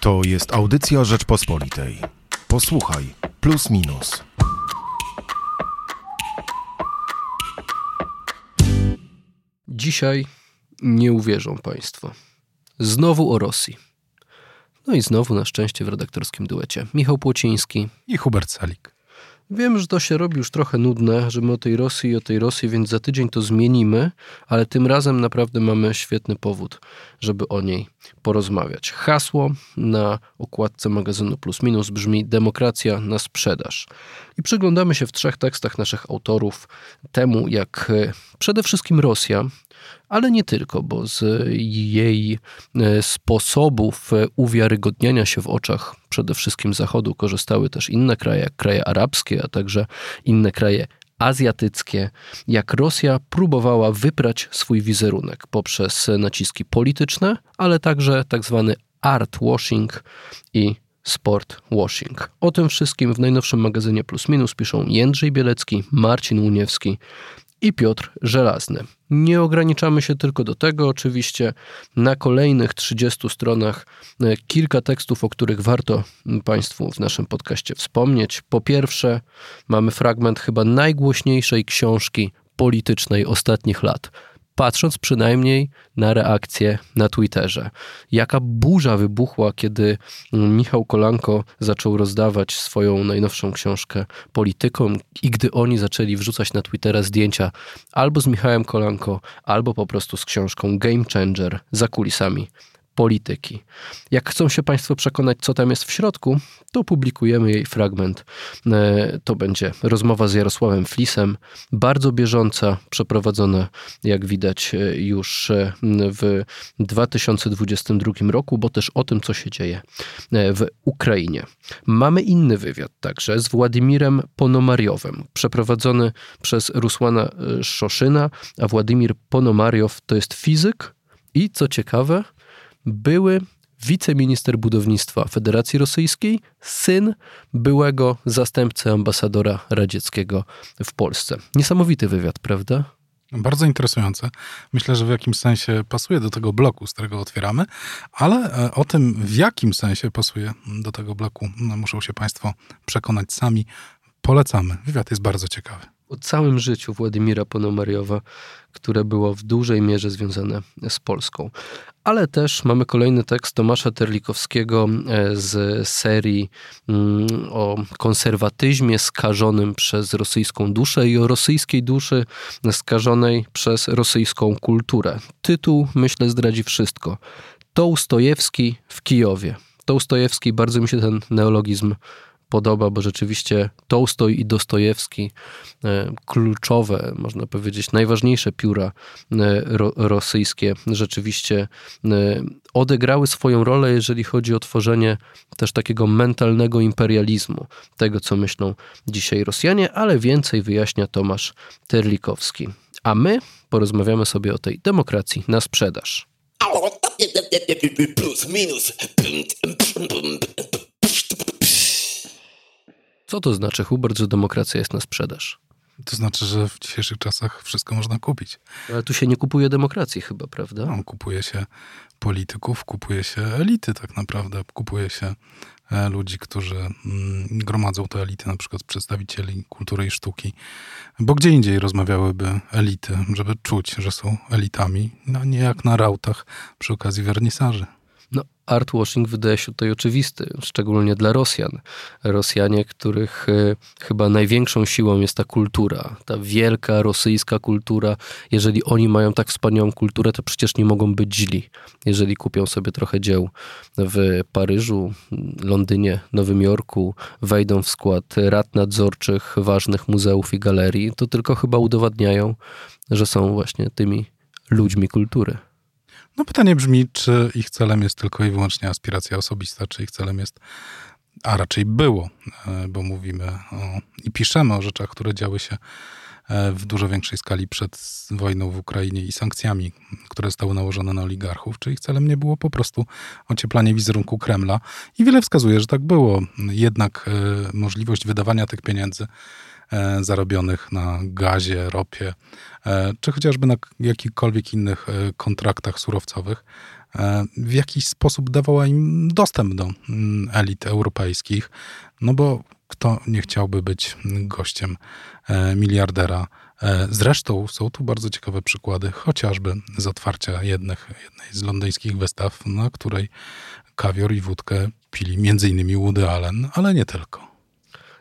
To jest audycja Rzeczpospolitej. Posłuchaj, plus minus. Dzisiaj nie uwierzą Państwo. Znowu o Rosji. No i znowu na szczęście w redaktorskim duecie. Michał Płociński. I Hubert Salik. Wiem, że to się robi już trochę nudne, że my o tej Rosji i o tej Rosji, więc za tydzień to zmienimy, ale tym razem naprawdę mamy świetny powód, żeby o niej porozmawiać. Hasło na okładce magazynu Plus Minus brzmi Demokracja na sprzedaż. I przyglądamy się w trzech tekstach naszych autorów temu, jak e, przede wszystkim Rosja ale nie tylko, bo z jej e, sposobów e, uwiarygodniania się w oczach przede wszystkim Zachodu korzystały też inne kraje, jak kraje arabskie, a także inne kraje azjatyckie, jak Rosja próbowała wyprać swój wizerunek poprzez naciski polityczne, ale także tak zwany art washing i sport washing. O tym wszystkim w najnowszym magazynie Plus Minus piszą Jędrzej Bielecki, Marcin Uniewski i Piotr Żelazny. Nie ograniczamy się tylko do tego, oczywiście na kolejnych 30 stronach e, kilka tekstów, o których warto Państwu w naszym podcaście wspomnieć. Po pierwsze, mamy fragment chyba najgłośniejszej książki politycznej ostatnich lat patrząc przynajmniej na reakcję na Twitterze. Jaka burza wybuchła, kiedy Michał Kolanko zaczął rozdawać swoją najnowszą książkę politykom i gdy oni zaczęli wrzucać na Twittera zdjęcia albo z Michałem Kolanko, albo po prostu z książką Game Changer za kulisami polityki. Jak chcą się Państwo przekonać, co tam jest w środku, to publikujemy jej fragment. E, to będzie rozmowa z Jarosławem Flisem, bardzo bieżąca, przeprowadzona, jak widać, e, już e, w 2022 roku, bo też o tym, co się dzieje w Ukrainie. Mamy inny wywiad także z Władimirem Ponomariowem, przeprowadzony przez Rusłana Szoszyna, a Władimir Ponomariow to jest fizyk i, co ciekawe, były wiceminister budownictwa Federacji Rosyjskiej, syn byłego zastępcy ambasadora radzieckiego w Polsce. Niesamowity wywiad, prawda? Bardzo interesujące. Myślę, że w jakimś sensie pasuje do tego bloku, z którego otwieramy, ale e, o tym, w jakim sensie pasuje do tego bloku, no, muszą się Państwo przekonać sami. Polecamy. Wywiad jest bardzo ciekawy o całym życiu Władimira Ponomariowa, które było w dużej mierze związane z Polską. Ale też mamy kolejny tekst Tomasza Terlikowskiego e, z serii mm, o konserwatyzmie skażonym przez rosyjską duszę i o rosyjskiej duszy skażonej przez rosyjską kulturę. Tytuł, myślę, zdradzi wszystko. Tołstojewski w Kijowie. Tołstojewski, bardzo mi się ten neologizm podoba, bo rzeczywiście Tołstoj i Dostojewski, e, kluczowe, można powiedzieć, najważniejsze pióra e, ro, rosyjskie, rzeczywiście e, odegrały swoją rolę, jeżeli chodzi o tworzenie też takiego mentalnego imperializmu, tego co myślą dzisiaj Rosjanie, ale więcej wyjaśnia Tomasz Terlikowski. A my porozmawiamy sobie o tej demokracji na sprzedaż. Plus minus. Co to znaczy, Hubert, że demokracja jest na sprzedaż? To znaczy, że w dzisiejszych czasach wszystko można kupić. Ale tu się nie kupuje demokracji chyba, prawda? No, kupuje się polityków, kupuje się elity tak naprawdę. Kupuje się e, ludzi, którzy mm, gromadzą te elity, na przykład przedstawicieli kultury i sztuki. Bo gdzie indziej rozmawiałyby elity, żeby czuć, że są elitami, no nie jak na rautach przy okazji wernisaży. No, artwashing wydaje się tutaj oczywisty, szczególnie dla Rosjan. Rosjanie, których e, chyba największą siłą jest ta kultura, ta wielka rosyjska kultura. Jeżeli oni mają tak wspaniałą kulturę, to przecież nie mogą być źli. Jeżeli kupią sobie trochę dzieł w Paryżu, Londynie, Nowym Jorku, wejdą w skład rad nadzorczych ważnych muzeów i galerii, to tylko chyba udowadniają, że są właśnie tymi ludźmi kultury. No pytanie brzmi, czy ich celem jest tylko i wyłącznie aspiracja osobista, czy ich celem jest, a raczej było, e, bo mówimy o, i piszemy o rzeczach, które działy się e, w dużo większej skali przed wojną w Ukrainie i sankcjami, które zostały nałożone na oligarchów, czy ich celem nie było po prostu ocieplanie wizerunku Kremla. I wiele wskazuje, że tak było. Jednak e, możliwość wydawania tych pieniędzy zarobionych na gazie, ropie, e, czy chociażby na jakichkolwiek innych e, kontraktach surowcowych, w jakiś sposób dawała im dostęp do mm, elit europejskich, no bo kto nie chciałby być gościem miliardera E, zresztą są tu bardzo ciekawe przykłady, chociażby z otwarcia jednych, jednej z londyńskich wystaw, na której kawior i wódkę pili innymi Woody Allen, ale nie tylko.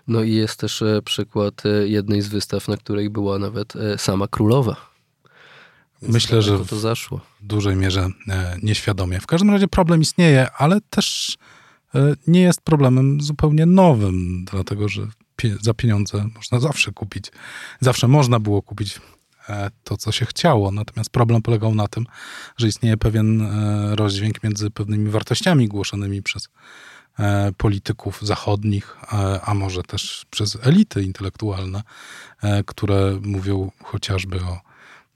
No i jest też e, przykład e, jednej z wystaw, na której była nawet sama królowa. Myślę, że to zaszło. w dużej mierze nieświadomie. W każdym razie problem istnieje, ale też nie jest problemem zupełnie nowym, dlatego że za pieniądze można zawsze kupić. Zawsze można było kupić e, to, co się chciało. Natomiast problem polegał na tym, że istnieje pewien e, rozdźwięk między pewnymi wartościami głoszonymi przez e, polityków zachodnich, a może też przez elity intelektualne, które mówią chociażby o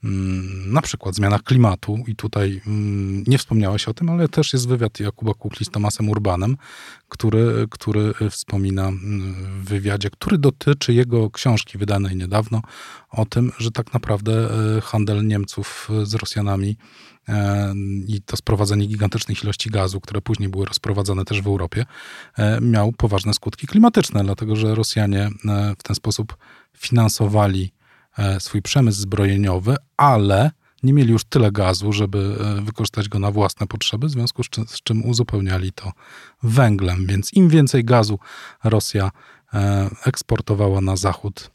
Mm, na przykład zmianach klimatu. I tutaj mm, nie wspomniałeś o tym, ale też jest wywiad Jakuba Kukli z Tomasem Urbanem, który, który wspomina mm, w wywiadzie, który dotyczy jego książki wydanej niedawno o tym, że tak naprawdę e, handel Niemców z Rosjanami e, i to sprowadzenie gigantycznych ilości gazu, które później były rozprowadzane też w Europie, e, miał poważne skutki klimatyczne, dlatego że Rosjanie w ten sposób finansowali E, swój przemysł zbrojeniowy, ale nie mieli już tyle gazu, żeby e, wykorzystać go na własne potrzeby, w związku z czym, z czym uzupełniali to węglem. Więc im więcej gazu Rosja e, eksportowała na zachód,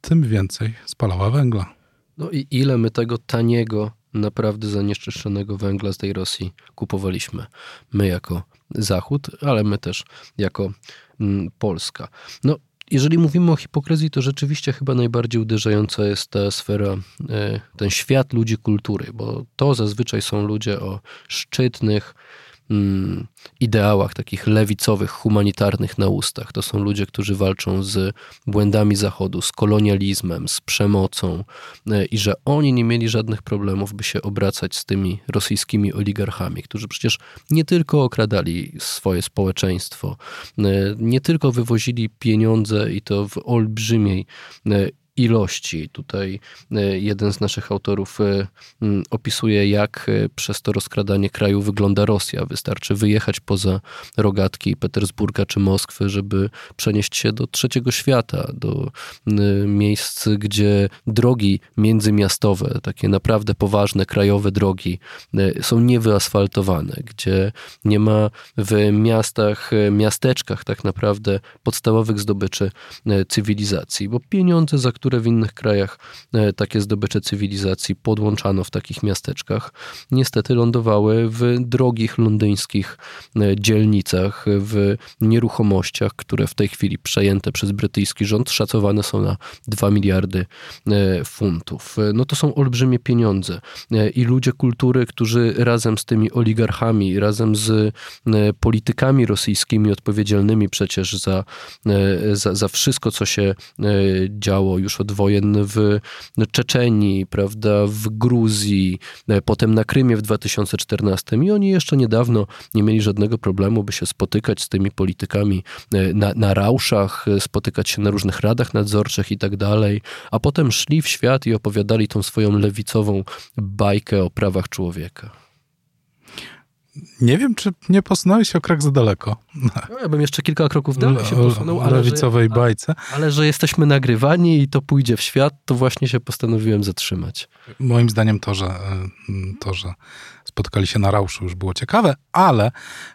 tym więcej spalała węgla. No i ile my tego taniego, naprawdę zanieczyszczonego węgla z tej Rosji kupowaliśmy? My jako Zachód, ale my też jako Polska. No jeżeli mówimy o hipokryzji, to rzeczywiście chyba najbardziej uderzająca jest ta sfera, e, ten świat ludzi kultury, bo to zazwyczaj są ludzie o szczytnych, mm, ideałach takich lewicowych, humanitarnych na ustach. To są ludzie, którzy walczą z błędami Zachodu, z kolonializmem, z przemocą e, i że oni nie mieli żadnych problemów, by się obracać z tymi rosyjskimi oligarchami, którzy przecież nie tylko okradali swoje społeczeństwo, e, nie tylko wywozili pieniądze i to w olbrzymiej e, ilości. Tutaj e, jeden z naszych autorów e, opisuje, jak e, przez to rozkradanie kraju wygląda Rosja. Wystarczy wyjechać poza rogatki Petersburga czy Moskwy, żeby przenieść się do trzeciego świata, do miejsc, gdzie drogi międzymiastowe, takie naprawdę poważne krajowe drogi są niewyasfaltowane, gdzie nie ma w miastach, miasteczkach tak naprawdę podstawowych zdobyczy cywilizacji, bo pieniądze, za które które w innych krajach e, takie zdobycze cywilizacji podłączano w takich miasteczkach, niestety lądowały w drogich londyńskich e, dzielnicach, w nieruchomościach, które w tej chwili przejęte przez brytyjski rząd szacowane są na 2 miliardy e, funtów. No to są olbrzymie pieniądze i ludzie kultury, którzy razem z tymi oligarchami, razem z politykami rosyjskimi odpowiedzialnymi przecież za, za, za wszystko, co się działo już od wojen w Czeczenii, prawda, w Gruzji, e, potem na Krymie w 2014 i oni jeszcze niedawno nie mieli żadnego problemu, by się spotykać z tymi politykami e, na, na rauszach, e, spotykać się na różnych radach nadzorczych i tak dalej, a potem szli w świat i opowiadali tą swoją lewicową bajkę o prawach człowieka. Nie wiem, czy nie posunąłeś się o krok za daleko. No, ja bym jeszcze kilka kroków dalej się posunął. Ale lewicowej że, bajce. Ale że jesteśmy nagrywani i to pójdzie w świat, to właśnie się postanowiłem zatrzymać. Moim zdaniem to, że, e, to, że spotkali się na rauszu już było ciekawe, ale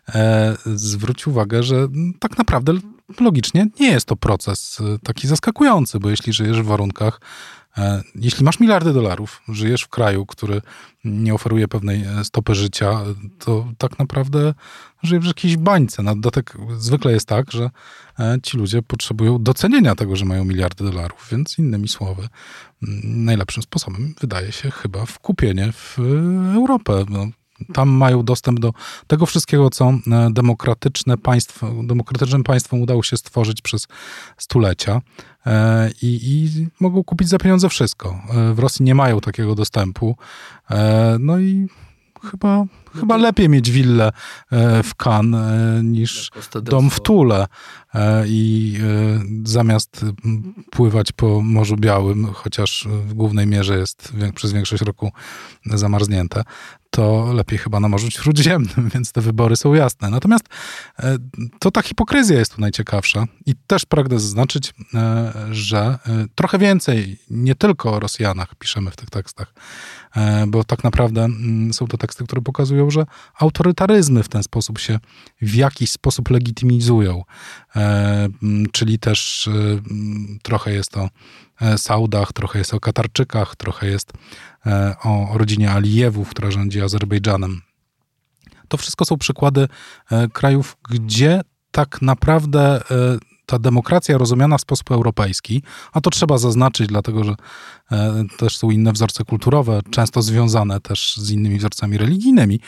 e, zwróć uwagę, że tak naprawdę logicznie nie jest to proces e, taki zaskakujący, bo jeśli żyjesz w warunkach E, jeśli masz miliardy dolarów, żyjesz w kraju, który nie oferuje pewnej e, stopy życia, to tak naprawdę żyjesz w jakiejś bańce. Na dodatek zwykle jest tak, że e, ci ludzie potrzebują docenienia tego, że mają miliardy dolarów, więc innymi słowy, najlepszym sposobem wydaje się chyba wkupienie w Europę. No, tam mają dostęp do tego wszystkiego, co e, demokratyczne państwo, demokratycznym państwom udało się stworzyć przez stulecia e, i, i mogą kupić za pieniądze wszystko. E, w Rosji nie mają takiego dostępu. No i chyba, chyba lepiej mieć willę w Cannes niż dom w Tule. I zamiast pływać po Morzu Białym, chociaż w głównej mierze jest przez większość roku zamarznięte, to lepiej chyba na Morzu Śródziemnym, więc te wybory są jasne. Natomiast e, to ta hipokryzja jest tu najciekawsza i też pragnę zaznaczyć, e, że trochę więcej, nie tylko o Rosjanach piszemy w tych tekstach, bo tak naprawdę mm, są to teksty, które pokazują, że autorytaryzmy w ten sposób się w jakiś sposób legitymizują. Czyli też trochę jest o Saudach, trochę jest o Katarczykach, trochę jest E, o rodzinie Alijewów, która rządzi Azerbejdżanem. To wszystko są przykłady e, krajów, gdzie tak naprawdę e, ta demokracja rozumiana w sposób europejski, a to trzeba zaznaczyć, dlatego że też są inne wzorce kulturowe, często związane też z innymi wzorcami religijnymi,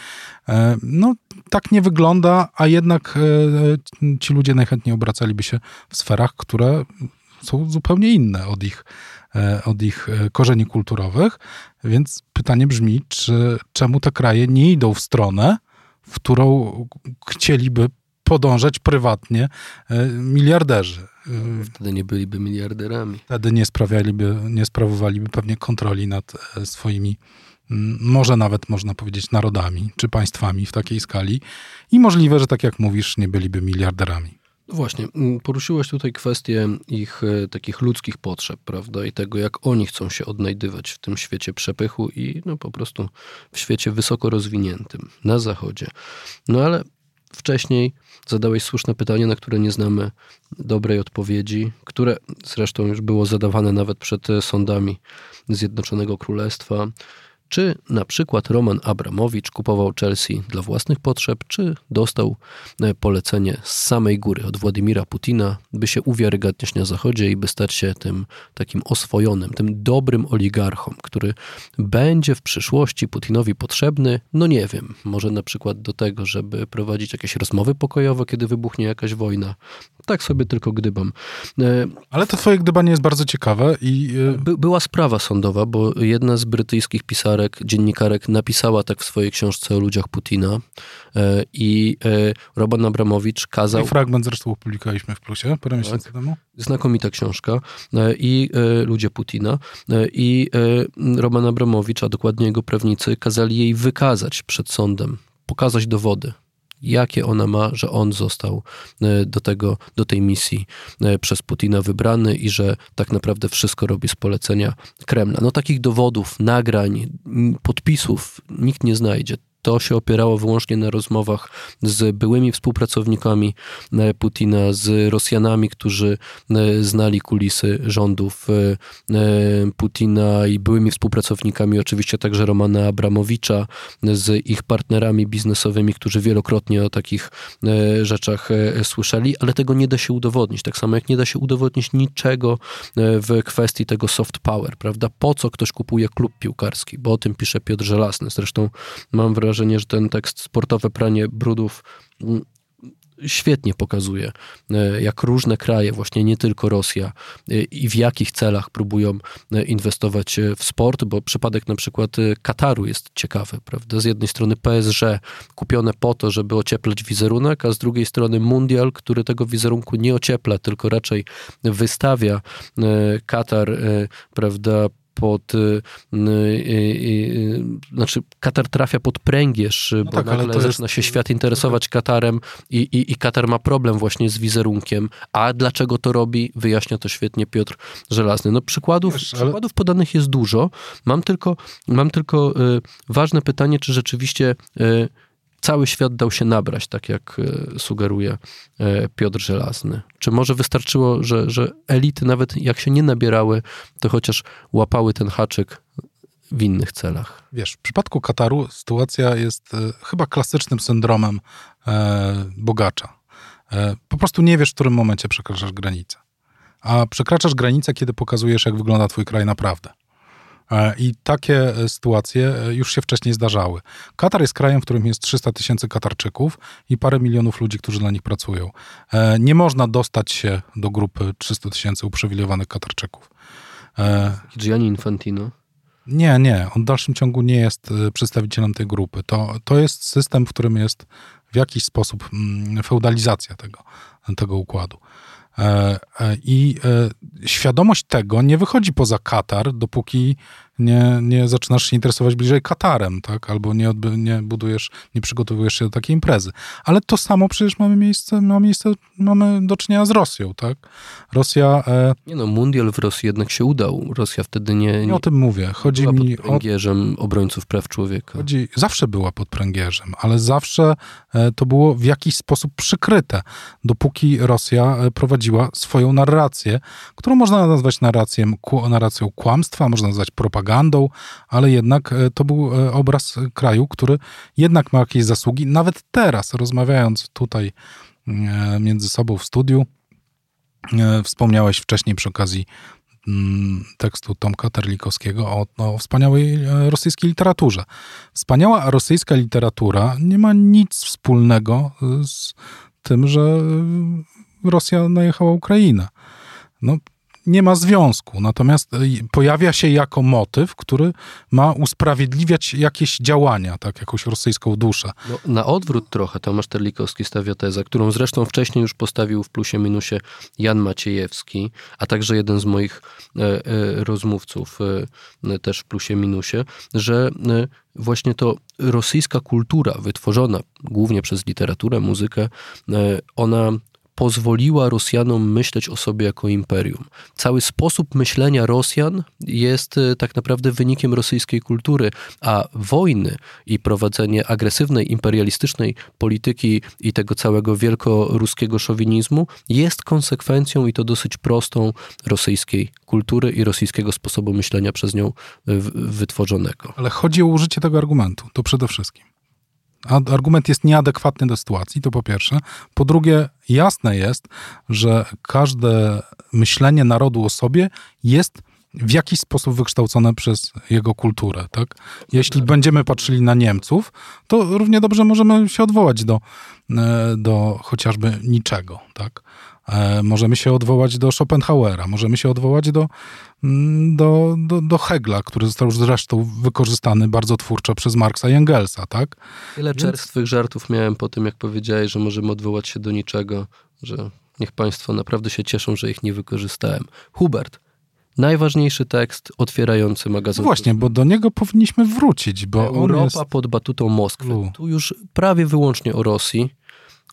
no tak nie wygląda, a jednak ci ludzie najchętniej obracaliby się w sferach, które są zupełnie inne od ich E, od ich e, korzeni kulturowych. Więc pytanie brzmi, czy, czemu te kraje nie idą w stronę, w którą chcieliby podążać prywatnie e, miliarderzy. Wtedy nie byliby miliarderami. Wtedy nie sprawialiby, nie sprawowaliby pewnie kontroli nad swoimi, może nawet można powiedzieć, narodami czy państwami w takiej skali. I możliwe, że tak jak mówisz, nie byliby miliarderami. Właśnie, poruszyłeś tutaj kwestię ich e, takich ludzkich potrzeb, prawda, i tego, jak oni chcą się odnajdywać w tym świecie przepychu i no po prostu w świecie wysoko rozwiniętym, na zachodzie. No ale wcześniej zadałeś słuszne pytanie, na które nie znamy dobrej odpowiedzi, które zresztą już było zadawane nawet przed sądami Zjednoczonego Królestwa. Czy na przykład Roman Abramowicz kupował Chelsea dla własnych potrzeb, czy dostał e, polecenie z samej góry od Władimira Putina, by się uwiarygadniać na Zachodzie i by stać się tym takim oswojonym, tym dobrym oligarchą, który będzie w przyszłości Putinowi potrzebny, no nie wiem, może na przykład do tego, żeby prowadzić jakieś rozmowy pokojowe, kiedy wybuchnie jakaś wojna. Tak sobie tylko gdybam. E, Ale to twoje gdybanie jest bardzo ciekawe i... E, by, była sprawa sądowa, bo jedna z brytyjskich pisarzy pisarek, dziennikarek napisała tak w swojej książce o ludziach Putina e, i e, Roman Abramowicz kazał... I fragment zresztą opublikowaliśmy w Plusie parę tak. miesięcy temu. Znakomita książka. E, I ludzie Putina. I Roman Abramowicz, a dokładnie jego prawnicy, kazali jej wykazać przed sądem, pokazać dowody jakie ona ma, że on został e, do tego, do tej misji e, przez Putina wybrany i że tak naprawdę wszystko robi z polecenia Kremla. No takich dowodów, nagrań, podpisów nikt nie znajdzie to się opierało wyłącznie na rozmowach z byłymi współpracownikami e, Putina, z Rosjanami, którzy e, znali kulisy rządów e, Putina i byłymi współpracownikami oczywiście także Romana Abramowicza, z ich partnerami biznesowymi, którzy wielokrotnie o takich rzeczach słyszeli, ale tego nie da się udowodnić. Tak samo jak nie da się udowodnić niczego w kwestii tego soft power, prawda? Po co ktoś kupuje klub piłkarski? Bo o tym pisze Piotr Żelazny. Zresztą mam wrażenie, wrażenie, że ten tekst Sportowe pranie brudów mm, świetnie pokazuje, e, jak różne kraje, właśnie nie tylko Rosja, e, i w jakich celach próbują e, inwestować w sport, bo przypadek na przykład Kataru jest ciekawy, prawda? Z jednej strony PSG kupione po to, żeby ocieplać wizerunek, a z drugiej strony Mundial, który tego wizerunku nie ociepla, tylko raczej wystawia Katar, prawda, pod, y, y, y, znaczy Katar trafia pod pręgierz, no bo tak, nagle zaczyna jest... się świat interesować Katarem i, i, i Katar ma problem właśnie z wizerunkiem. A dlaczego to robi? Wyjaśnia to świetnie Piotr Żelazny. No przykładów, Wiesz, ale... przykładów podanych jest dużo. Mam tylko, mam tylko ważne pytanie, czy rzeczywiście cały świat dał się nabrać, tak jak e, sugeruje e, Piotr Żelazny. Czy może wystarczyło, że, że elity nawet jak się nie nabierały, to chociaż łapały ten haczyk w innych celach? Wiesz, w przypadku Kataru sytuacja jest e, chyba klasycznym syndromem bogacza. Po prostu nie wiesz, w którym momencie przekraczasz granicę. A przekraczasz granicę, kiedy pokazujesz, jak wygląda twój kraj naprawdę. E, I takie e, sytuacje e, już się wcześniej zdarzały. Katar jest krajem, w którym jest 300 tysięcy Katarczyków i parę milionów ludzi, którzy dla nich pracują. Nie można dostać się do grupy 300 tysięcy uprzywilejowanych Katarczyków. Gianni Infantino. Nie, nie. On w dalszym ciągu nie jest przedstawicielem tej grupy. To, to jest system, w którym jest w jakiś sposób mm, feudalizacja tego, tego układu. E, e, I e, świadomość tego nie wychodzi poza Katar, dopóki nie, nie zaczynasz się interesować bliżej Katarem, tak? Albo nie, odby, nie budujesz, nie przygotowujesz się do takiej imprezy. Ale to samo przecież mamy miejsce, ma miejsce, mamy do czynienia z Rosją, tak? Rosja... E, nie no, mundial w Rosji jednak się udał. Rosja wtedy nie... Nie, nie o tym mówię. Chodzi była mi pod pręgierzem o... obrońców praw człowieka. Chodzi, zawsze była pod pręgierzem, ale zawsze e, to było w jakiś sposób przykryte, dopóki Rosja e, prowadziła swoją narrację, którą można nazwać narracją, narracją kłamstwa, można nazwać propagandą, ale jednak e, to był obraz kraju, który jednak ma jakieś zasługi. Nawet teraz, rozmawiając tutaj między sobą w studiu, wspomniałeś wcześniej przy okazji Mm, tekstu Tomka Terlikowskiego o, o wspaniałej e, rosyjskiej literaturze. Wspaniała rosyjska literatura nie ma nic wspólnego e, z tym, że e, Rosja najechała Ukrainę. No, nie ma związku, natomiast pojawia się jako motyw, który ma usprawiedliwiać jakieś działania, tak, jakąś rosyjską duszę. No, na odwrót trochę Tomasz Terlikowski stawia tezę, którą zresztą wcześniej już postawił w plusie minusie Jan Maciejewski, a także jeden z moich e, e, rozmówców e, też w plusie minusie, że e, właśnie to rosyjska kultura wytworzona głównie przez literaturę, muzykę, e, ona pozwoliła Rosjanom myśleć o sobie jako imperium. Cały sposób myślenia Rosjan jest e, tak naprawdę wynikiem rosyjskiej kultury, a wojny i prowadzenie agresywnej, imperialistycznej polityki i tego całego wielkoruskiego szowinizmu jest konsekwencją i to dosyć prostą rosyjskiej kultury i rosyjskiego sposobu myślenia przez nią e, wytworzonego. Ale chodzi o użycie tego argumentu, to przede wszystkim argument jest nieadekwatny do sytuacji, to po pierwsze. Po drugie, jasne jest, że każde myślenie narodu o sobie jest w jakiś sposób wykształcone przez jego kulturę, tak? Jeśli będziemy patrzyli na Niemców, to równie dobrze możemy się odwołać do, e, do chociażby niczego, tak? E, możemy się odwołać do Schopenhauera, możemy się odwołać do, mm, do, do, do Hegla, który został zresztą wykorzystany bardzo twórczo przez Marksa i Engelsa, tak? Tyle Więc... czerstwych żartów miałem po tym, jak powiedziałeś, że możemy odwołać się do niczego, że niech Państwo naprawdę się cieszą, że ich nie wykorzystałem. Hubert, najważniejszy tekst otwierający magazyn. Właśnie, bo do niego powinniśmy wrócić, bo Europa jest... pod batutą Moskwy. Tu już prawie wyłącznie o Rosji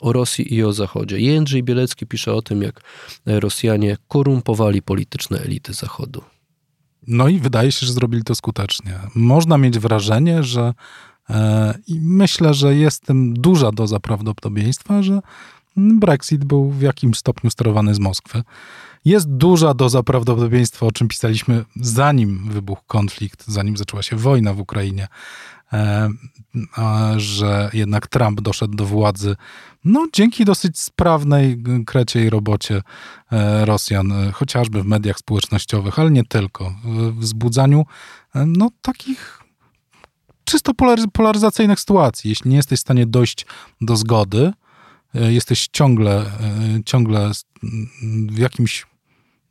o Rosji i o Zachodzie. Jędrzej Bielecki pisze o tym, jak Rosjanie korumpowali polityczne elity Zachodu. No i wydaje się, że zrobili to skutecznie. Można mieć wrażenie, że e, i myślę, że jest tym duża doza prawdopodobieństwa, że Brexit był w jakimś stopniu sterowany z Moskwy. Jest duża doza prawdopodobieństwa, o czym pisaliśmy zanim wybuchł konflikt, zanim zaczęła się wojna w Ukrainie, że jednak Trump doszedł do władzy no, dzięki dosyć sprawnej, kreciej robocie e, Rosjan, e, chociażby w mediach społecznościowych, ale nie tylko, w wzbudzaniu no, takich czysto polaryzacyjnych sytuacji. Jeśli nie jesteś w stanie dojść do zgody, jesteś ciągle, ciągle w jakimś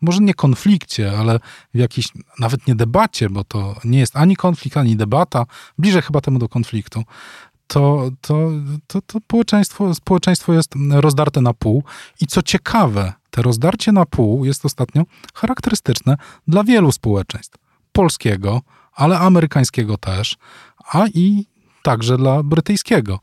może nie konflikcie, ale w jakiejś nawet nie debacie, bo to nie jest ani konflikt, ani debata, bliżej chyba temu do konfliktu, to, to, to, to społeczeństwo, społeczeństwo jest rozdarte na pół. I co ciekawe, te rozdarcie na pół jest ostatnio charakterystyczne dla wielu społeczeństw. Polskiego, ale amerykańskiego też, a i także dla brytyjskiego.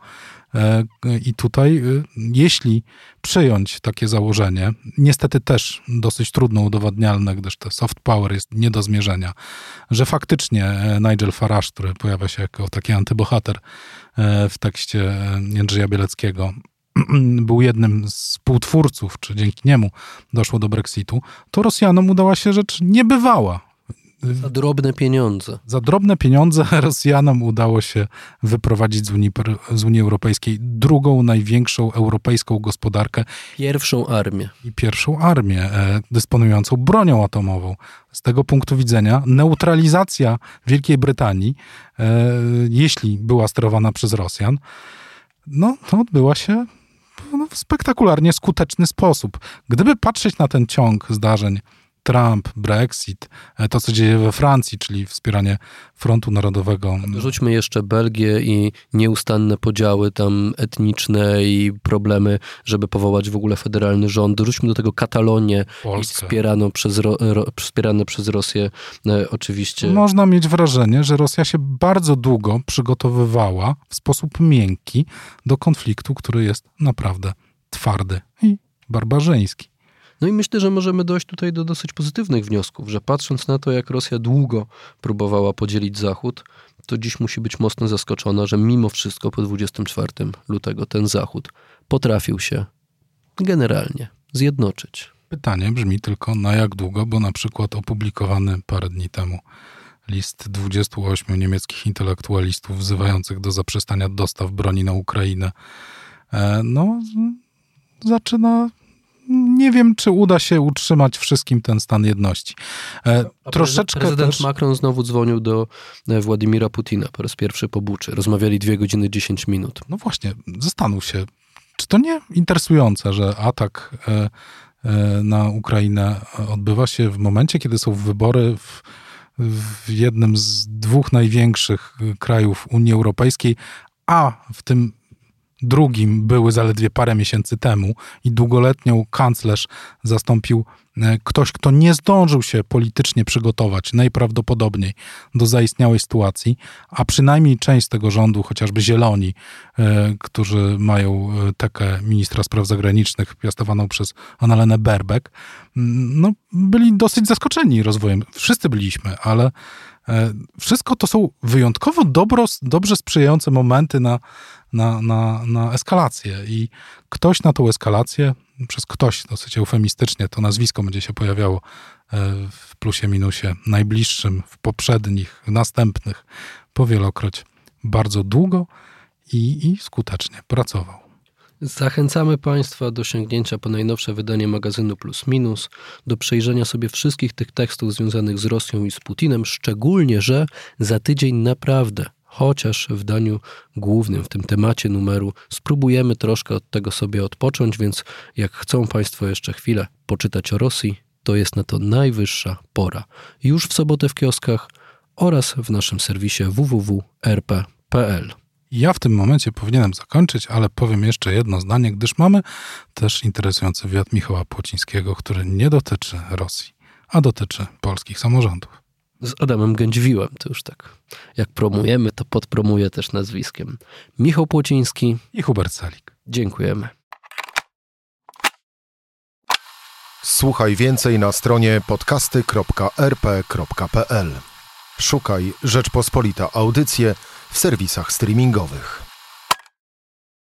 E, I tutaj, e, jeśli przyjąć takie założenie, niestety też dosyć trudno udowadnialne, gdyż to soft power jest nie do zmierzenia, że faktycznie e, Nigel Farage, który pojawia się jako taki antybohater w tekście Jędrzeja Bieleckiego, był jednym z współtwórców, czy dzięki niemu doszło do Brexitu, to Rosjanom udała się rzecz niebywała za drobne pieniądze. Za drobne pieniądze Rosjanom udało się wyprowadzić z Unii, z Unii Europejskiej drugą największą europejską gospodarkę. Pierwszą armię. I pierwszą armię e, dysponującą bronią atomową. Z tego punktu widzenia neutralizacja Wielkiej Brytanii, e, jeśli była sterowana przez Rosjan, no, to odbyła się no, w spektakularnie skuteczny sposób. Gdyby patrzeć na ten ciąg zdarzeń Trump, Brexit, e, to co dzieje we Francji, czyli wspieranie frontu narodowego. Rzućmy jeszcze Belgię i nieustanne podziały tam etniczne i problemy, żeby powołać w ogóle federalny rząd. Rzućmy do tego Katalonię Polskę. wspierano przez Ro, Ro, wspierane przez Rosję e, oczywiście. Można mieć wrażenie, że Rosja się bardzo długo przygotowywała w sposób miękki do konfliktu, który jest naprawdę twardy i barbarzyński. No i myślę, że możemy dojść tutaj do dosyć pozytywnych wniosków, że patrząc na to, jak Rosja długo próbowała podzielić Zachód, to dziś musi być mocno zaskoczona, że mimo wszystko po 24 lutego ten Zachód potrafił się generalnie zjednoczyć. Pytanie brzmi tylko na jak długo, bo na przykład opublikowany parę dni temu list 28 niemieckich intelektualistów wzywających do zaprzestania dostaw broni na Ukrainę, e, no zaczyna nie wiem, czy uda się utrzymać wszystkim ten stan jedności. E, A troszeczkę prezydent też... Macron znowu dzwonił do e, Władimira Putina po raz pierwszy po Buczy. Rozmawiali dwie godziny 10 minut. No właśnie, zastanów się, czy to nie interesujące, że atak e, e, na Ukrainę odbywa się w momencie, kiedy są wybory w, w jednym z dwóch największych krajów Unii Europejskiej, a w tym drugim były zaledwie parę miesięcy temu i długoletnią kanclerz zastąpił ktoś, kto nie zdążył się politycznie przygotować najprawdopodobniej do zaistniałej sytuacji, a przynajmniej część tego rządu, chociażby Zieloni, e, którzy mają e, tekę ministra spraw zagranicznych piastowaną przez Annalenę Berbek, no, byli dosyć zaskoczeni rozwojem. Wszyscy byliśmy, ale wszystko to są wyjątkowo dobro, dobrze sprzyjające momenty na, na, na, na eskalację. I ktoś na tą eskalację, przez ktoś dosyć eufemistycznie, to nazwisko będzie się pojawiało w plusie, minusie najbliższym, w poprzednich, następnych, powielokroć bardzo długo i, i skutecznie pracował. Zachęcamy Państwa do sięgnięcia po najnowsze wydanie magazynu Plus Minus, do przejrzenia sobie wszystkich tych tekstów związanych z Rosją i z Putinem, szczególnie, że za tydzień naprawdę chociaż w daniu głównym, w tym temacie numeru, spróbujemy troszkę od tego sobie odpocząć, więc jak chcą Państwo jeszcze chwilę poczytać o Rosji, to jest na to najwyższa pora. Już w sobotę w kioskach oraz w naszym serwisie www.rp.pl. Ja w tym momencie powinienem zakończyć, ale powiem jeszcze jedno zdanie, gdyż mamy też interesujący wywiad Michała Płocińskiego, który nie dotyczy Rosji, a dotyczy polskich samorządów. Z Adamem Gędźwiłem, to już tak. Jak promujemy, to podpromuję też nazwiskiem. Michał Płociński i Hubert Salik. Dziękujemy. Słuchaj więcej na stronie podcasty.rp.pl. Szukaj Rzeczpospolita Audycje w serwisach streamingowych.